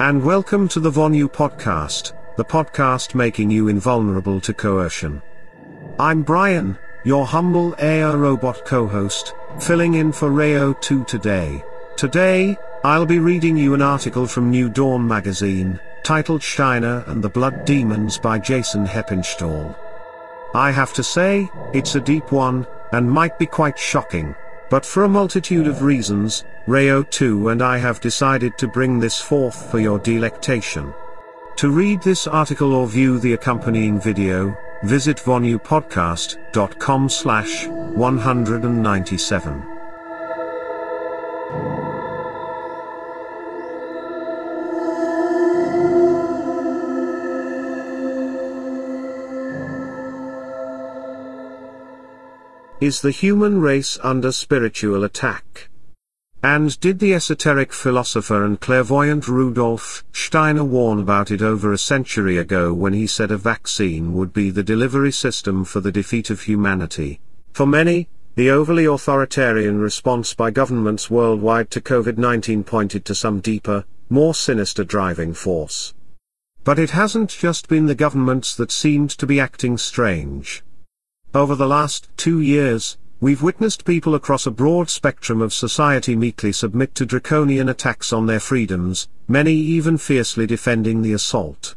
And welcome to the Vonu podcast, the podcast making you invulnerable to coercion. I'm Brian, your humble AI robot co-host, filling in for Rayo 2 today. Today, I'll be reading you an article from New Dawn magazine, titled Steiner and the Blood Demons by Jason Heppenstall. I have to say, it's a deep one, and might be quite shocking. But for a multitude of reasons, Rayo 2 and I have decided to bring this forth for your delectation. To read this article or view the accompanying video, visit vonupodcast.com slash 197. Is the human race under spiritual attack? And did the esoteric philosopher and clairvoyant Rudolf Steiner warn about it over a century ago when he said a vaccine would be the delivery system for the defeat of humanity? For many, the overly authoritarian response by governments worldwide to COVID-19 pointed to some deeper, more sinister driving force. But it hasn't just been the governments that seemed to be acting strange. Over the last two years, we've witnessed people across a broad spectrum of society meekly submit to draconian attacks on their freedoms, many even fiercely defending the assault.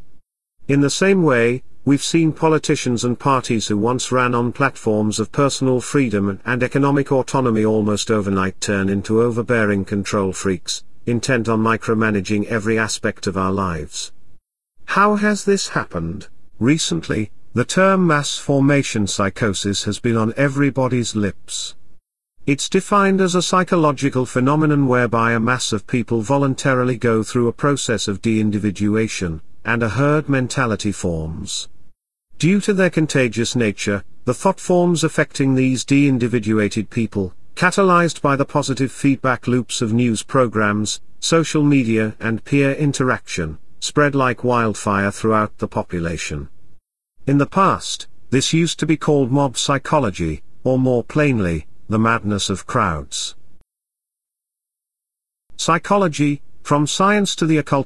In the same way, we've seen politicians and parties who once ran on platforms of personal freedom and economic autonomy almost overnight turn into overbearing control freaks, intent on micromanaging every aspect of our lives. How has this happened? Recently, the term mass formation psychosis has been on everybody's lips. It's defined as a psychological phenomenon whereby a mass of people voluntarily go through a process of de-individuation, and a herd mentality forms. Due to their contagious nature, the thought forms affecting these de-individuated people, catalyzed by the positive feedback loops of news programs, social media and peer interaction, spread like wildfire throughout the population. In the past, this used to be called mob psychology, or more plainly, the madness of crowds. Psychology, from science to the occult.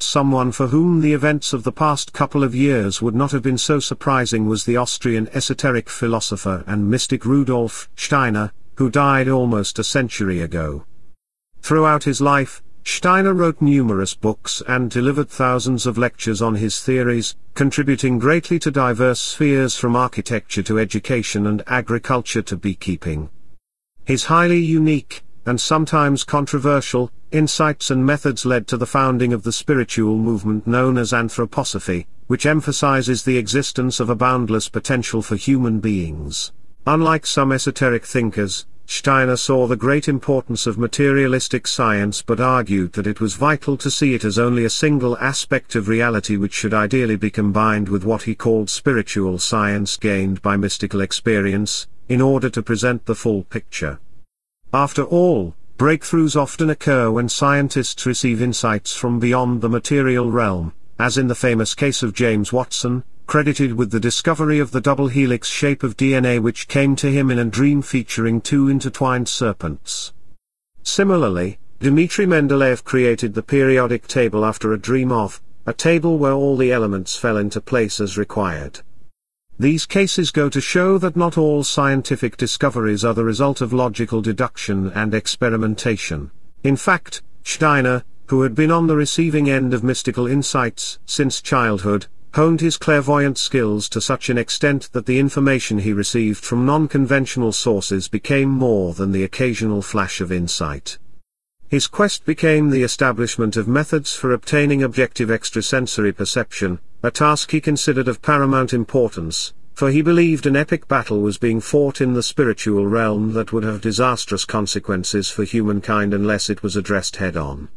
Someone for whom the events of the past couple of years would not have been so surprising was the Austrian esoteric philosopher and mystic Rudolf Steiner, who died almost a century ago. Throughout his life, Steiner wrote numerous books and delivered thousands of lectures on his theories, contributing greatly to diverse spheres from architecture to education and agriculture to beekeeping. His highly unique, and sometimes controversial, insights and methods led to the founding of the spiritual movement known as anthroposophy, which emphasizes the existence of a boundless potential for human beings. Unlike some esoteric thinkers, Steiner saw the great importance of materialistic science but argued that it was vital to see it as only a single aspect of reality which should ideally be combined with what he called spiritual science gained by mystical experience, in order to present the full picture. After all, breakthroughs often occur when scientists receive insights from beyond the material realm, as in the famous case of James Watson, credited with the discovery of the double helix shape of DNA which came to him in a dream featuring two intertwined serpents. Similarly, Dmitri Mendeleev created the periodic table after a dream of, a table where all the elements fell into place as required. These cases go to show that not all scientific discoveries are the result of logical deduction and experimentation. In fact, Steiner, who had been on the receiving end of mystical insights since childhood, honed his clairvoyant skills to such an extent that the information he received from non-conventional sources became more than the occasional flash of insight. His quest became the establishment of methods for obtaining objective extrasensory perception, a task he considered of paramount importance, for he believed an epic battle was being fought in the spiritual realm that would have disastrous consequences for humankind unless it was addressed head-on.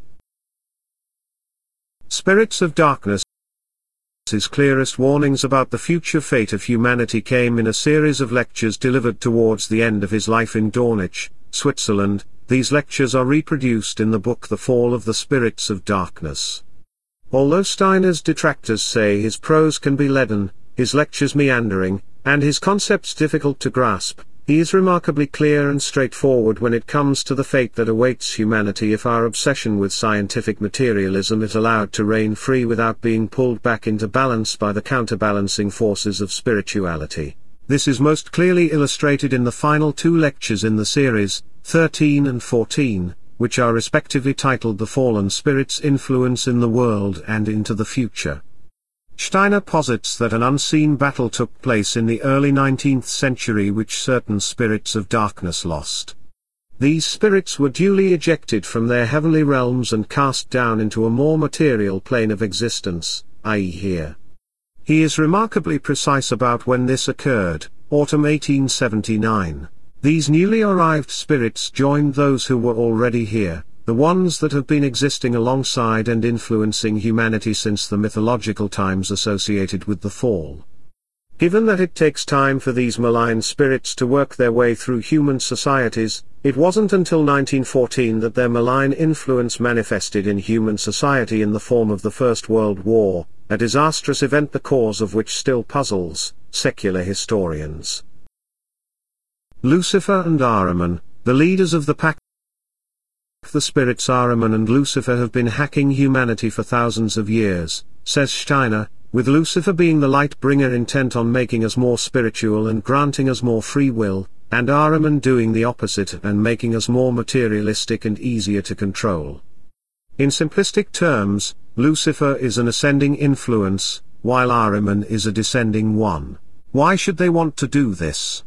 Spirits of Darkness his clearest warnings about the future fate of humanity came in a series of lectures delivered towards the end of his life in Dornach, Switzerland. These lectures are reproduced in the book The Fall of the Spirits of Darkness. Although Steiner's detractors say his prose can be leaden, his lectures meandering, and his concepts difficult to grasp, He is remarkably clear and straightforward when it comes to the fate that awaits humanity if our obsession with scientific materialism is allowed to reign free without being pulled back into balance by the counterbalancing forces of spirituality. This is most clearly illustrated in the final two lectures in the series, 13 and 14, which are respectively titled The Fallen Spirit's Influence in the World and Into the Future. Steiner posits that an unseen battle took place in the early 19th century which certain spirits of darkness lost. These spirits were duly ejected from their heavenly realms and cast down into a more material plane of existence, i.e. here. He is remarkably precise about when this occurred, autumn 1879. These newly arrived spirits joined those who were already here, the ones that have been existing alongside and influencing humanity since the mythological times associated with the fall. Given that it takes time for these malign spirits to work their way through human societies, it wasn't until 1914 that their malign influence manifested in human society in the form of the First World War, a disastrous event the cause of which still puzzles secular historians. Lucifer and Ahriman, the leaders of the pack the spirits Ahriman and Lucifer have been hacking humanity for thousands of years, says Steiner, with Lucifer being the light bringer intent on making us more spiritual and granting us more free will, and Ahriman doing the opposite and making us more materialistic and easier to control. In simplistic terms, Lucifer is an ascending influence, while Ahriman is a descending one. Why should they want to do this?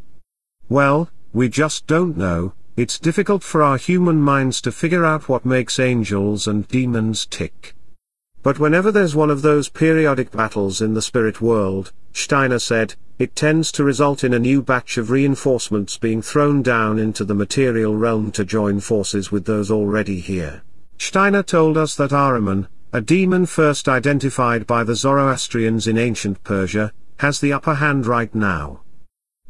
Well, we just don't know, it's difficult for our human minds to figure out what makes angels and demons tick. But whenever there's one of those periodic battles in the spirit world, Steiner said, it tends to result in a new batch of reinforcements being thrown down into the material realm to join forces with those already here. Steiner told us that Ahriman, a demon first identified by the Zoroastrians in ancient Persia, has the upper hand right now.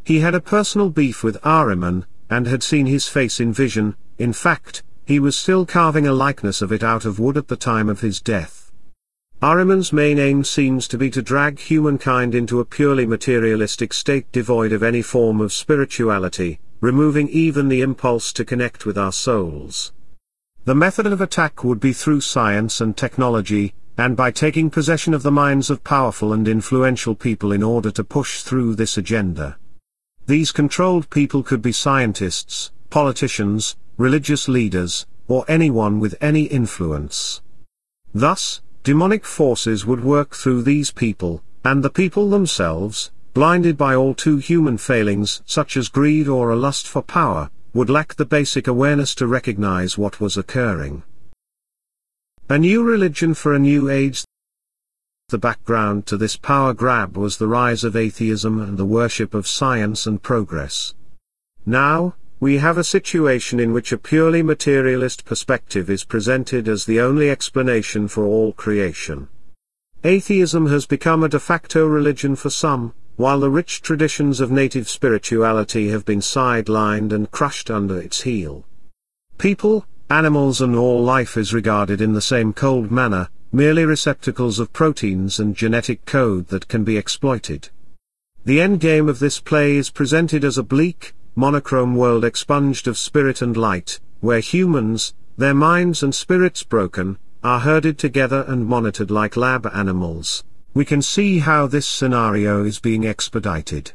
He had a personal beef with Ahriman, and had seen his face in vision, in fact, he was still carving a likeness of it out of wood at the time of his death. Ahriman's main aim seems to be to drag humankind into a purely materialistic state devoid of any form of spirituality, removing even the impulse to connect with our souls. The method of attack would be through science and technology, and by taking possession of the minds of powerful and influential people in order to push through this agenda. These controlled people could be scientists, politicians, religious leaders, or anyone with any influence. Thus, demonic forces would work through these people, and the people themselves, blinded by all too human failings such as greed or a lust for power, would lack the basic awareness to recognize what was occurring. A new religion for a new age the background to this power grab was the rise of atheism and the worship of science and progress. Now, we have a situation in which a purely materialist perspective is presented as the only explanation for all creation. Atheism has become a de facto religion for some, while the rich traditions of native spirituality have been sidelined and crushed under its heel. People, animals and all life is regarded in the same cold manner, merely receptacles of proteins and genetic code that can be exploited. The endgame of this play is presented as a bleak, monochrome world expunged of spirit and light, where humans, their minds and spirits broken, are herded together and monitored like lab animals. We can see how this scenario is being expedited.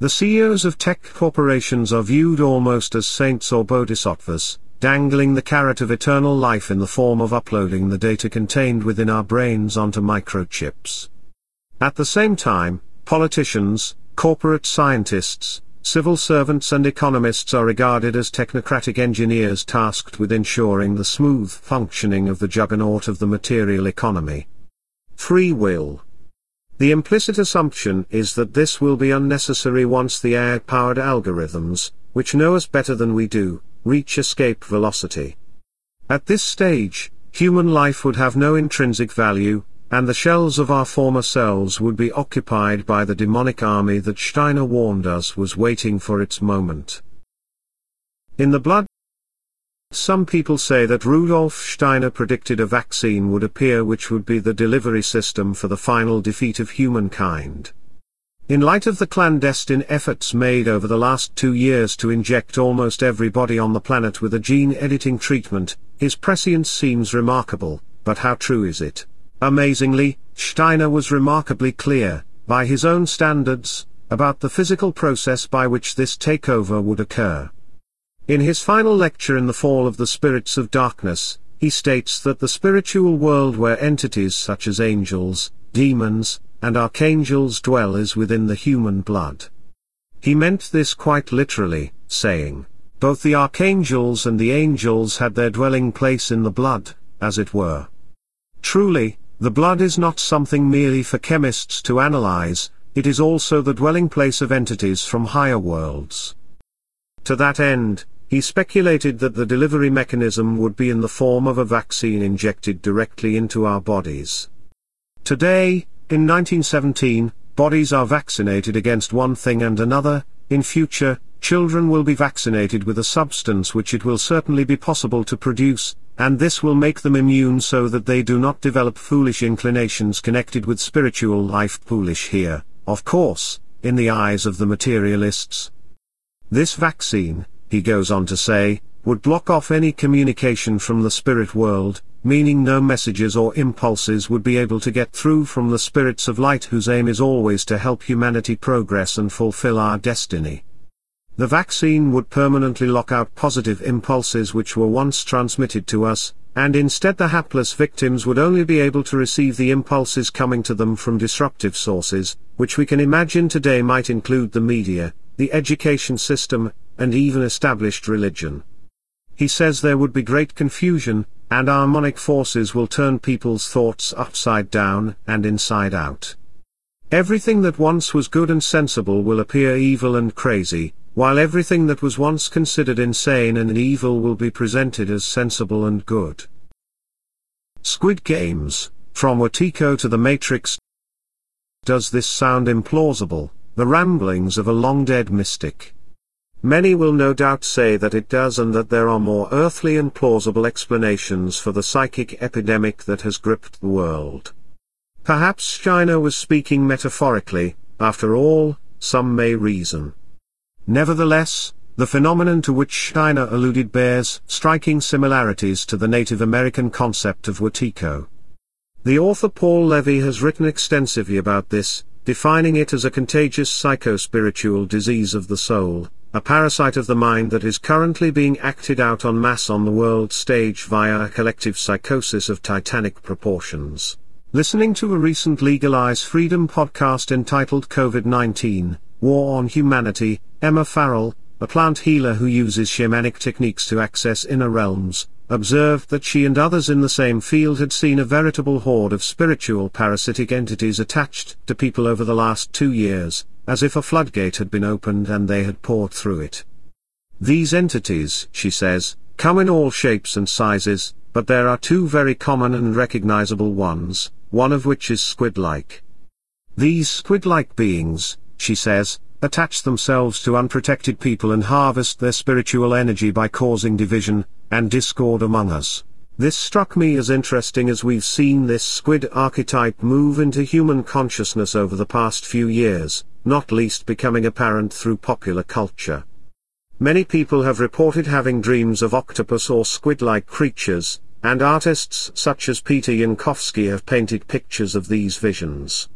The CEOs of tech corporations are viewed almost as saints or bodhisattvas, dangling the carrot of eternal life in the form of uploading the data contained within our brains onto microchips. At the same time, politicians, corporate scientists, civil servants and economists are regarded as technocratic engineers tasked with ensuring the smooth functioning of the juggernaut of the material economy. Free will. The implicit assumption is that this will be unnecessary once the AI-powered algorithms, which know us better than we do, reach escape velocity. At this stage, human life would have no intrinsic value, and the shells of our former selves would be occupied by the demonic army that Steiner warned us was waiting for its moment. In the blood some people say that Rudolf Steiner predicted a vaccine would appear which would be the delivery system for the final defeat of humankind. In light of the clandestine efforts made over the last two years to inject almost everybody on the planet with a gene editing treatment, his prescience seems remarkable, but how true is it? Amazingly, Steiner was remarkably clear, by his own standards, about the physical process by which this takeover would occur. In his final lecture in the Fall of the Spirits of Darkness, he states that the spiritual world where entities such as angels, demons, and archangels dwell is within the human blood. He meant this quite literally, saying, both the archangels and the angels had their dwelling place in the blood, as it were. Truly, the blood is not something merely for chemists to analyze, it is also the dwelling place of entities from higher worlds. To that end, he speculated that the delivery mechanism would be in the form of a vaccine injected directly into our bodies. Today, in 1917, bodies are vaccinated against one thing and another, in future, children will be vaccinated with a substance which it will certainly be possible to produce, and this will make them immune so that they do not develop foolish inclinations connected with spiritual life foolish here, of course, in the eyes of the materialists. This vaccine, he goes on to say, would block off any communication from the spirit world, meaning no messages or impulses would be able to get through from the spirits of light whose aim is always to help humanity progress and fulfill our destiny. The vaccine would permanently lock out positive impulses which were once transmitted to us, and instead the hapless victims would only be able to receive the impulses coming to them from disruptive sources, which we can imagine today might include the media, the education system, and even established religion. He says there would be great confusion, and Ahrimanic forces will turn people's thoughts upside down and inside out. Everything that once was good and sensible will appear evil and crazy, while everything that was once considered insane and evil will be presented as sensible and good. Squid Games, from Wetiko to the Matrix. Does this sound implausible, the ramblings of a long-dead mystic? Many will no doubt say that it does and that there are more earthly and plausible explanations for the psychic epidemic that has gripped the world. Perhaps Steiner was speaking metaphorically, after all, some may reason. Nevertheless, the phenomenon to which Steiner alluded bears striking similarities to the Native American concept of Wetiko. The author Paul Levy has written extensively about this, defining it as a contagious psychospiritual disease of the soul, a parasite of the mind that is currently being acted out en masse on the world stage via a collective psychosis of titanic proportions. Listening to a recent Legalize Freedom podcast entitled COVID-19, War on Humanity, Emma Farrell, a plant healer who uses shamanic techniques to access inner realms, observed that she and others in the same field had seen a veritable horde of spiritual parasitic entities attached to people over the last two years, as if a floodgate had been opened and they had poured through it. These entities, she says, come in all shapes and sizes, but there are two very common and recognizable ones, one of which is squid-like. These squid-like beings, she says, attach themselves to unprotected people and harvest their spiritual energy by causing division, and discord among us. This struck me as interesting as we've seen this squid archetype move into human consciousness over the past few years, not least becoming apparent through popular culture. Many people have reported having dreams of octopus or squid-like creatures, and artists such as Peter Yankovsky have painted pictures of these visions.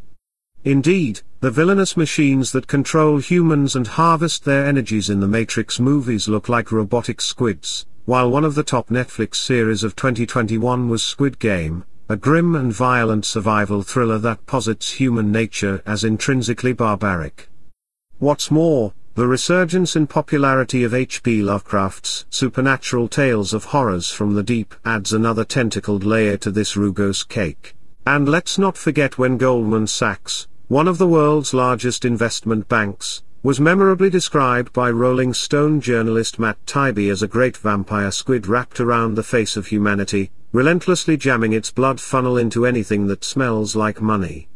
Indeed, the villainous machines that control humans and harvest their energies in the Matrix movies look like robotic squids, while one of the top Netflix series of 2021 was Squid Game, a grim and violent survival thriller that posits human nature as intrinsically barbaric. What's more, the resurgence in popularity of H.P. Lovecraft's supernatural tales of horrors from the deep adds another tentacled layer to this rugose cake. And let's not forget when Goldman Sachs, one of the world's largest investment banks, was memorably described by Rolling Stone journalist Matt Taibbi as a great vampire squid wrapped around the face of humanity, relentlessly jamming its blood funnel into anything that smells like money.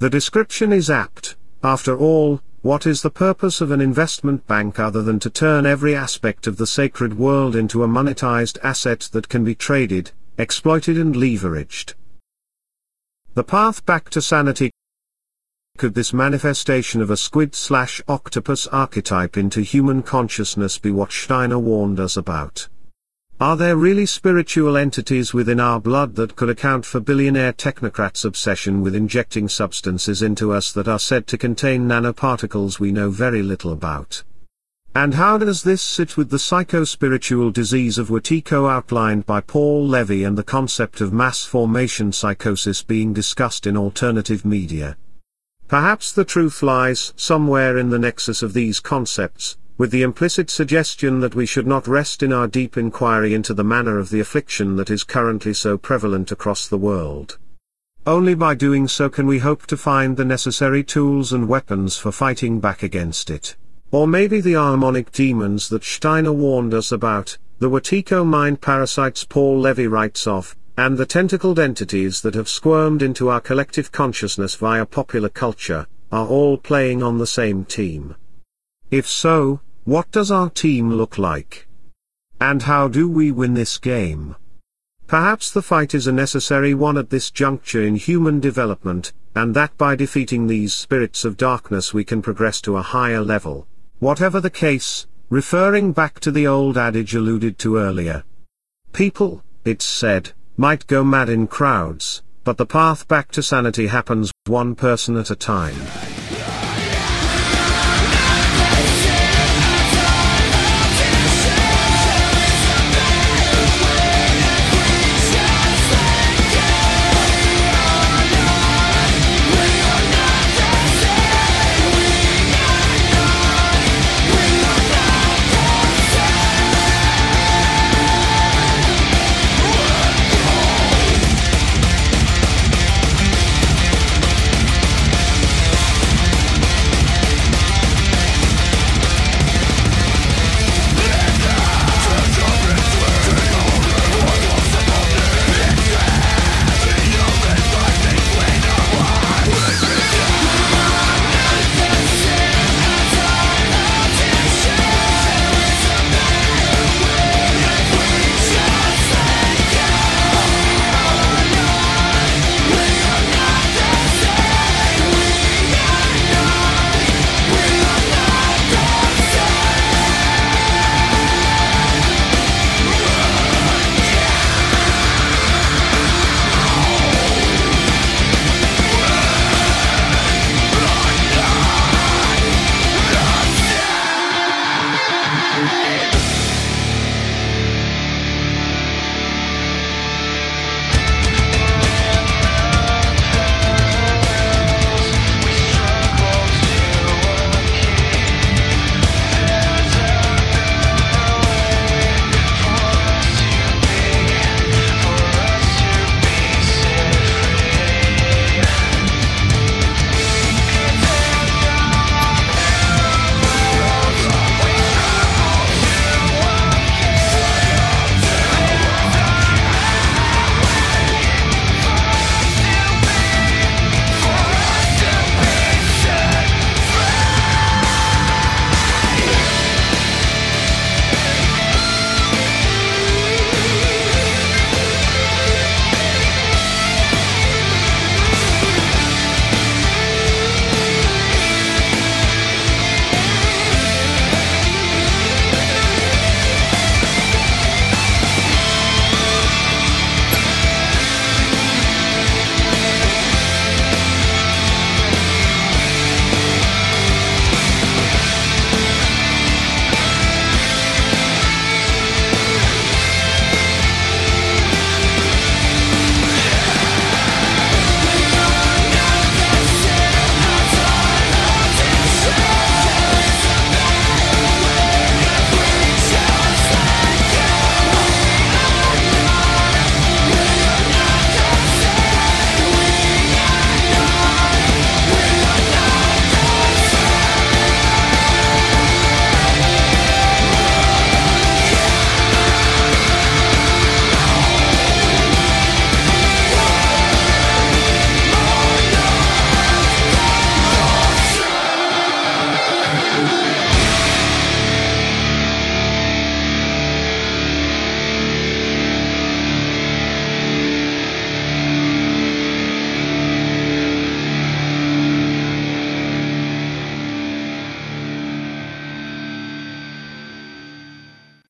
The description is apt, after all, what is the purpose of an investment bank other than to turn every aspect of the sacred world into a monetized asset that can be traded, exploited and leveraged? The path back to sanity could this manifestation of a squid slash octopus archetype into human consciousness be what Steiner warned us about? Are there really spiritual entities within our blood that could account for billionaire technocrats' obsession with injecting substances into us that are said to contain nanoparticles we know very little about? And how does this sit with the psycho-spiritual disease of Wetiko outlined by Paul Levy and the concept of mass formation psychosis being discussed in alternative media? Perhaps the truth lies somewhere in the nexus of these concepts, with the implicit suggestion that we should not rest in our deep inquiry into the manner of the affliction that is currently so prevalent across the world. Only by doing so can we hope to find the necessary tools and weapons for fighting back against it. Or maybe the Ahrimanic demons that Steiner warned us about, the Wetiko mind parasites Paul Levy writes of, and the tentacled entities that have squirmed into our collective consciousness via popular culture, are all playing on the same team. If so, what does our team look like? And how do we win this game? Perhaps the fight is a necessary one at this juncture in human development, and that by defeating these spirits of darkness we can progress to a higher level. Whatever the case, referring back to the old adage alluded to earlier. People, it's said, might go mad in crowds, but the path back to sanity happens one person at a time.